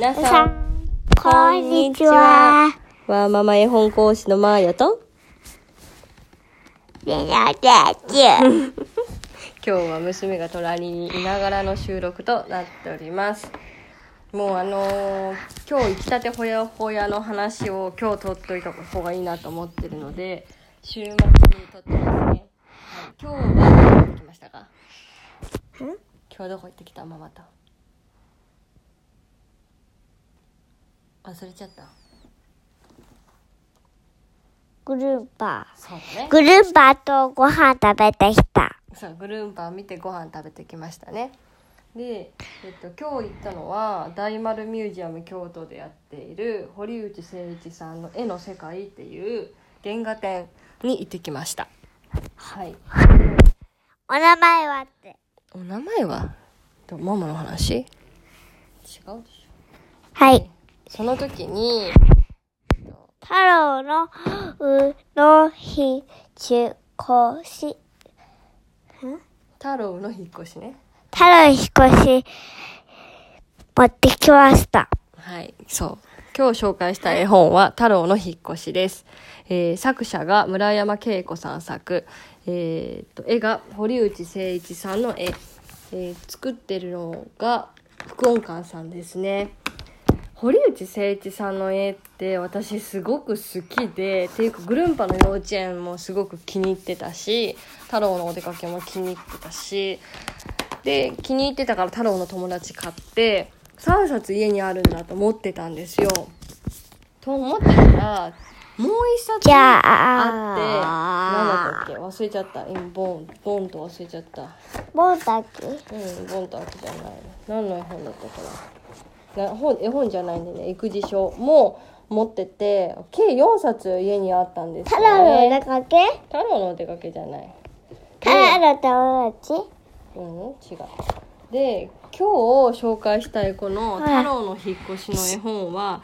皆さん、こんにちは。わーママ絵本講師のマーヤと、みなたち。今日は娘が隣にいながらの収録となっております。もうあのー今日行きたてほやほやの話を今日取っといた方がいいなと思ってるので、週末に撮ってますね。はい、今日はどこ行ってきましたか今日どこ行ってきた？ママと。忘れちゃったグルーパそうだねー。グルーパーとご飯食べてきた。そうグルーンパン見てご飯食べてきましたねで、えっと、今日行ったのは大丸ミュージアム京都でやっている堀内誠一さんの「絵の世界」っていう原画展に行ってきましたはいお名前はって。お名前は？とママの話？違うでしょはい。その時に太郎のうのひちこし。太郎の引っ越しね太郎引っ越し持ってきました。はい、そう。今日紹介した絵本は太郎の引っ越しです。えー作者が村山恵子さん作、えーと絵が堀内誠一さんの絵、えー作ってるのが福音館さんですね。堀内誠一さんの絵って私すごく好きでっていうかグルンパの幼稚園もすごく気に入ってたし太郎のお出かけも気に入ってたしで気に入ってたから太郎の友達買って3冊家にあるんだと思ってたんですよ。と思ってたらもう一冊じゃあ。ってあ何だったっけ？忘れちゃった。今ボンボンと忘れちゃった。ボンタキうんボンと開けじゃない。何の絵本だったかなな？本絵本じゃないんでね育児書も持ってて計4冊家にあったんです太よ、ね、郎の出かけ？太郎のお出かけじゃない。太郎の友達？うん違う。で今日紹介したいこの「はい。太郎の引っ越し」の絵本は、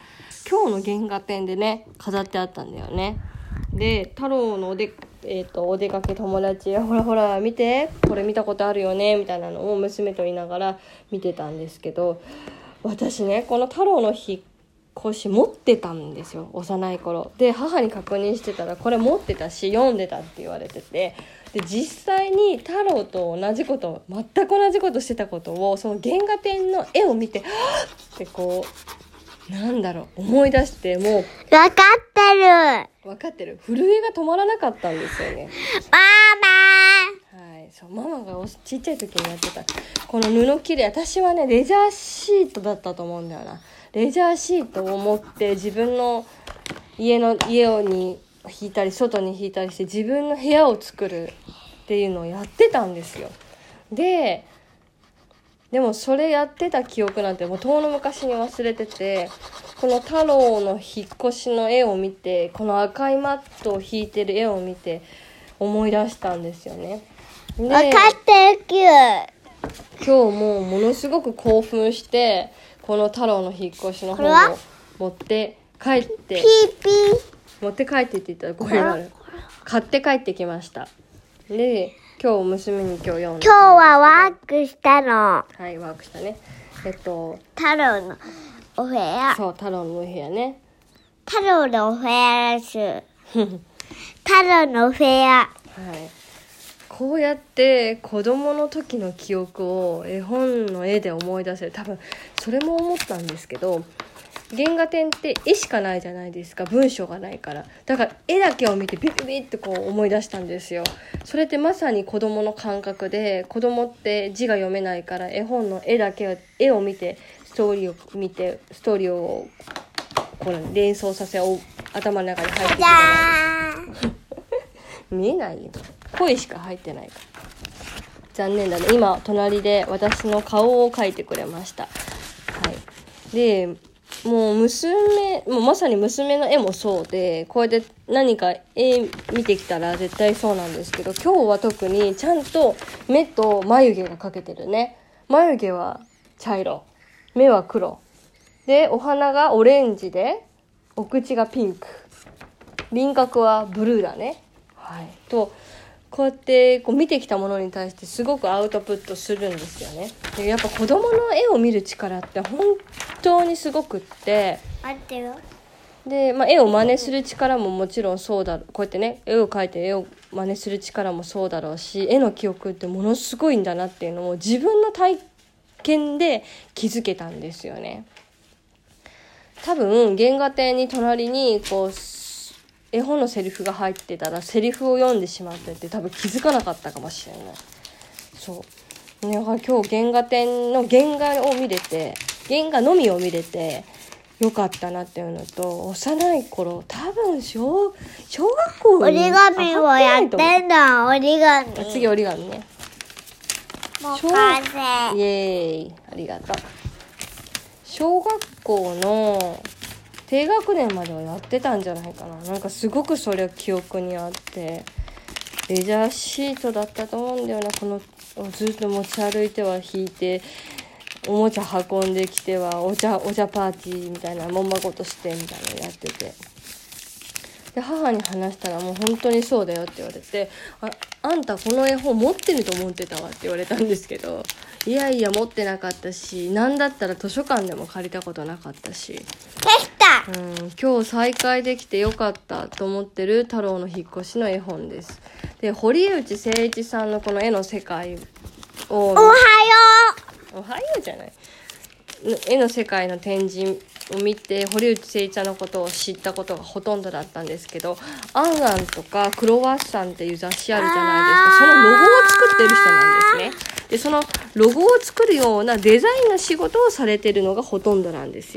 今日の原画展でね飾ってあったんだよね。で太郎のおで,、えー、とお出かけ友達ほらほら見て。これ見たことあるよねみたいなのを娘と言いながら見てたんですけど私ねこの太郎の引っ越し持ってたんですよ幼い頃。で母に確認してたらこれ持ってたし読んでたって言われてて。で実際に太郎と同じこと全く同じことしてたことをその原画展の絵を見てはっ ってこうなんだろう思い出してもわかってる。う分かってる。震えが止まらなかったんですよね。ママちっちゃい時にやってた。この布切れ私はねレジャーシートだったと思うんだよな。レジャーシートを持って自分の家の家をに引いたり外に引いたりして自分の部屋を作るっていうのをやってたんですよ。ででもそれやってた記憶なんてもう遠の昔に忘れててこの太郎の引っ越しの絵を見てこの赤いマットを引いてる絵を見て思い出したんですよね。でマーわかってるきゅ今日もうものすごく興奮してこの太郎の引っ越しの本を持って帰って。ピーピ持って帰ってって言ったらこれがある。買って帰ってきました。で今日娘に今日読んでー今日はワークしたの。はいワークしたね。えっと太郎のお部屋。そう太郎のお部屋ね。太郎のお部屋です 太郎のお部屋。はいこうやって子供の時の記憶を絵本の絵で思い出せる。多分それも思ったんですけど原画展って絵しかないじゃないですか。文章がないから。だから絵だけを見てビビビってこう思い出したんですよ。それってまさに子供の感覚で子供って字が読めないから絵本の絵だけを絵を見てストーリーを見てストーリーをこう連想させお頭の中に入ってくる。じゃー。ん 見えないよ声しか入ってないから。残念だね。今隣で私の顔を描いてくれました。はい。でもう娘もうまさに娘の絵もそうでこうやって何か絵見てきたら絶対そうなんですけど今日は特にちゃんと目と眉毛が描けてるね。眉毛は茶色。目は黒。でお花がオレンジでお口がピンク。輪郭はブルーだね。はい、とこうやってこう見てきたものに対してすごくアウトプットするんですよねでやっぱ子供の絵を見る力って本当にすごくって。で、まあ、絵を真似する力ももちろんそうだこうやってね絵を描いて絵を真似する力もそうだろうし絵の記憶ってものすごいんだなっていうのを自分の体験で気づけたんですよね。多分原画展に隣にこうす絵本のセリフが入ってたらセリフを読んでしまってて多分気づかなかったかもしれない。そう、ね、だから今日原画展の原画を見れて原画のみを見れてよかったなっていうのと幼い頃多分小小学校折り紙をやってんだ、折り紙。あ次折り紙ね。もう小完イ成。エーイ。ありがとう。小学校の低学年まではやってたんじゃないかな。なんかすごくそれは記憶にあって。レジャーシートだったと思うんだよな。このずっと持ち歩いては引いておもちゃ運んできてはお茶お茶パーティーみたいなもんまごとしてみたいなのやってて。で母に話したらもう本当にそうだよって言われて「ああんたこの絵本持ってると思ってたわ」って言われたんですけどいやいや持ってなかったし何だったら図書館でも借りたことなかったし、うん、今日再会できてよかったと思ってる太郎の引っ越しの絵本です。で堀内誠一さんのこの絵の世界をおはよおはようじゃない。絵の世界の展示を見て堀内誠一さんのことを知ったことがほとんどだったんですけど「アンアン」とか「クロワッサン」っていう雑誌あるじゃないですか。そのロゴを作ってる人なんですね。でそのロゴを作るようなデザインの仕事をされてるのがほとんどなんですよ